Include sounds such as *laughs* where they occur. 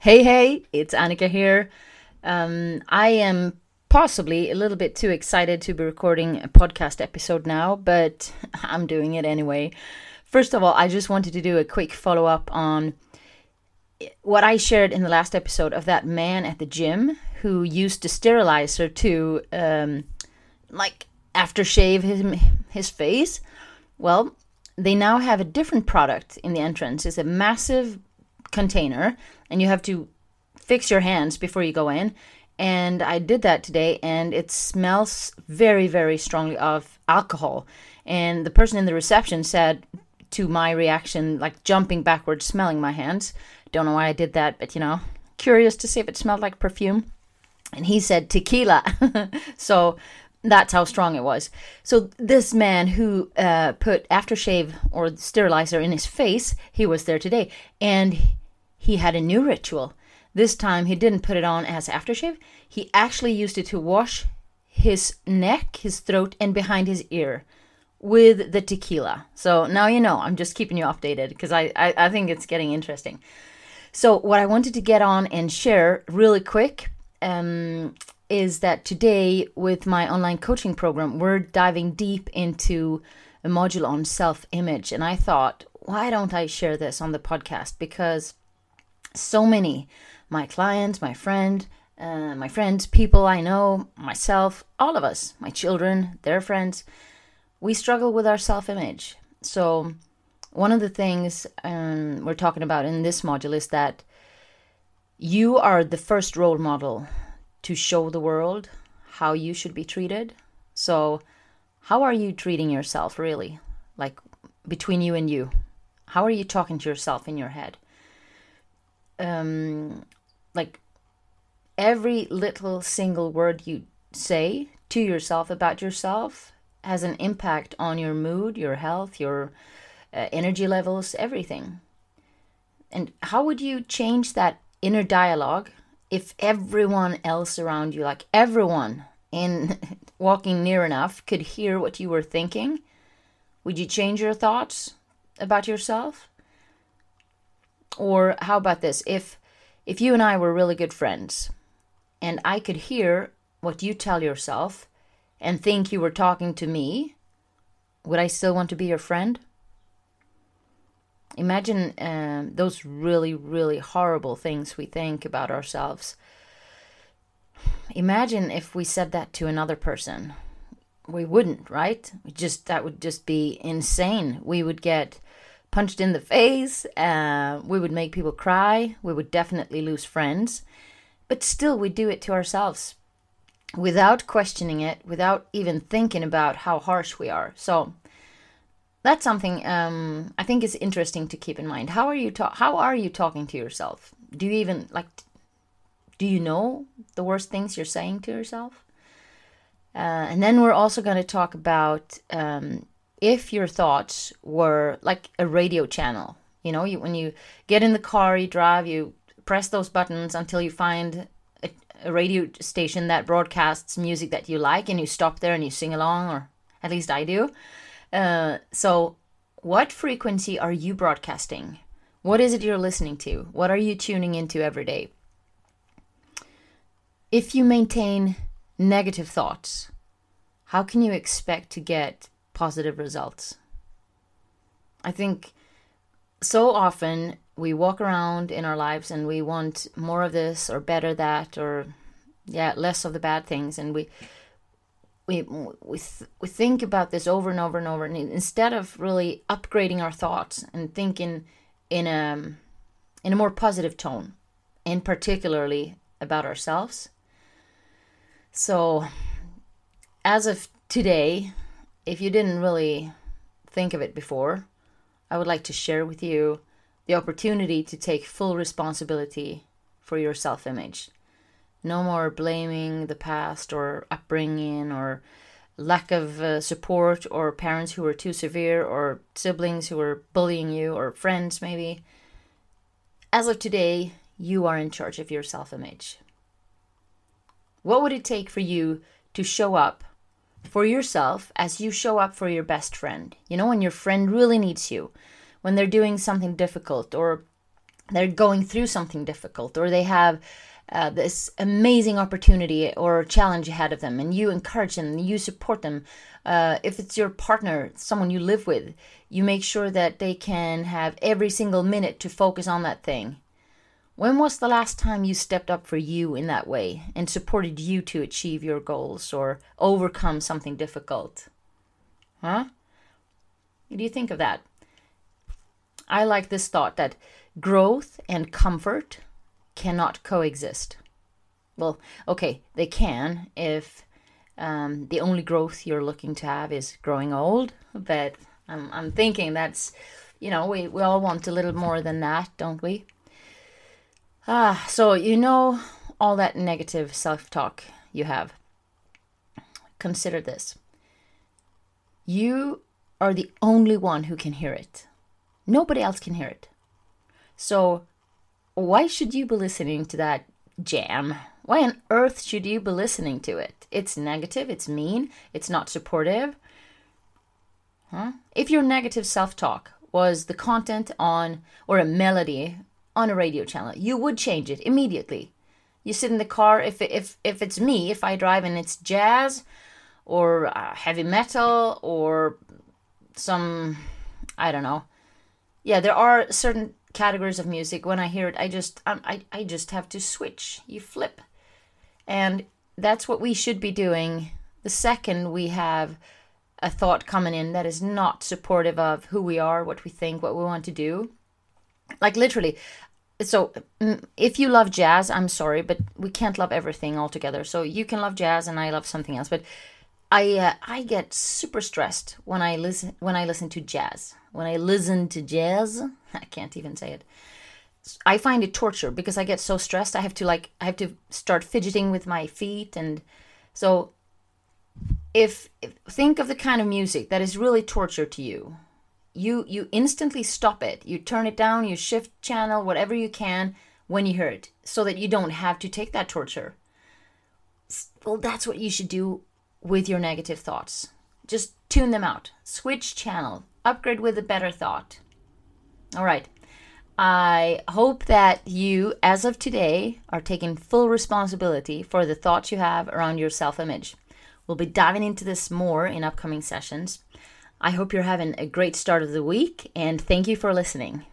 Hey, hey, it's Annika here. Um, I am possibly a little bit too excited to be recording a podcast episode now, but *laughs* I'm doing it anyway. First of all, I just wanted to do a quick follow up on what I shared in the last episode of that man at the gym who used a sterilizer to, um, like, aftershave his, his face. Well, they now have a different product in the entrance. It's a massive container, and you have to fix your hands before you go in. And I did that today, and it smells very, very strongly of alcohol. And the person in the reception said to my reaction, like jumping backwards, smelling my hands. Don't know why I did that, but you know, curious to see if it smelled like perfume. And he said tequila. *laughs* so that's how strong it was. So this man who uh, put aftershave or sterilizer in his face, he was there today, and he had a new ritual. This time he didn't put it on as aftershave. He actually used it to wash his neck, his throat, and behind his ear with the tequila. So now you know. I'm just keeping you updated because I, I, I think it's getting interesting. So what I wanted to get on and share really quick um, is that today with my online coaching program, we're diving deep into a module on self-image, and I thought, why don't I share this on the podcast? Because so many my clients, my friend, uh, my friends, people I know, myself, all of us, my children, their friends, we struggle with our self image. So, one of the things um, we're talking about in this module is that you are the first role model to show the world how you should be treated. So, how are you treating yourself really? Like between you and you? How are you talking to yourself in your head? Um, like every little single word you say to yourself about yourself has an impact on your mood, your health, your uh, energy levels, everything. And how would you change that inner dialogue if everyone else around you, like everyone in *laughs* walking near enough, could hear what you were thinking? Would you change your thoughts about yourself? Or how about this? If if you and I were really good friends and I could hear what you tell yourself and think you were talking to me, would I still want to be your friend? Imagine um, those really, really horrible things we think about ourselves. Imagine if we said that to another person. We wouldn't, right? We just that would just be insane. We would get punched in the face. Uh, we would make people cry. We would definitely lose friends. But still, we do it to ourselves without questioning it, without even thinking about how harsh we are. So that's something um, I think is interesting to keep in mind. How are you ta- How are you talking to yourself? Do you even like? Do you know the worst things you're saying to yourself? Uh, and then we're also going to talk about um, if your thoughts were like a radio channel, you know, you, when you get in the car, you drive, you press those buttons until you find a, a radio station that broadcasts music that you like, and you stop there and you sing along, or at least I do. Uh, so, what frequency are you broadcasting? What is it you're listening to? What are you tuning into every day? If you maintain negative thoughts, how can you expect to get positive results. I think so often we walk around in our lives and we want more of this or better that or yeah less of the bad things and we we we, th- we think about this over and over and over and instead of really upgrading our thoughts and thinking in a in a more positive tone and particularly about ourselves so as of today if you didn't really think of it before, I would like to share with you the opportunity to take full responsibility for your self image. No more blaming the past or upbringing or lack of uh, support or parents who were too severe or siblings who were bullying you or friends maybe. As of today, you are in charge of your self image. What would it take for you to show up for yourself as you show up for your best friend. You know, when your friend really needs you, when they're doing something difficult or they're going through something difficult or they have uh, this amazing opportunity or challenge ahead of them and you encourage them you support them. Uh, if it's your partner someone you live with you make sure that they can have every single minute to focus on that thing. When was the last time you stepped up for you in that way and supported you to achieve your goals or overcome something difficult? Huh? What do you think of that? I like this thought that growth and comfort cannot coexist. Well, okay, they can if um, the only growth you're looking to have is growing old, but I'm, I'm thinking that's, you know, we, we all want a little more than that, don't we? Ah, so you know all that negative self talk you have. Consider this you are the only one who can hear it, nobody else can hear it. So, why should you be listening to that jam? Why on earth should you be listening to it? It's negative, it's mean, it's not supportive. Huh? If your negative self talk was the content on or a melody on a radio channel, you would change it immediately. You sit in the car, if, if, if it's me, if I drive and it's jazz or uh, heavy metal or some, I don't know. Yeah, there are certain categories of music when i hear it i just um, I, I just have to switch. You flip. And that's what we should be doing. The second we have a thought coming in that is not supportive of who we are what we think what we want to do. Like literally so mm, if you love jazz i'm sorry but we can't love everything altogether. So you can love jazz and i love something else but i uh, i get super stressed when i listen when i listen to jazz when I listen to jazz, *laughs* I can't even say it. I find it torture because I get so stressed. I have to like I have to start fidgeting with my feet and so if, if think of the kind of music that is really torture to you. You you instantly stop it. You turn it down, you shift channel whatever you can when you hear it so that you don't have to take that torture. Well, that's what you should do with your negative thoughts. Just tune them out. Switch channel upgrade with a better thought. All right. I hope that you, as of today, are taking full responsibility for the thoughts you have around your self image. We'll be diving into this more in upcoming sessions. I hope you're having a great start of the week, and thank you for listening.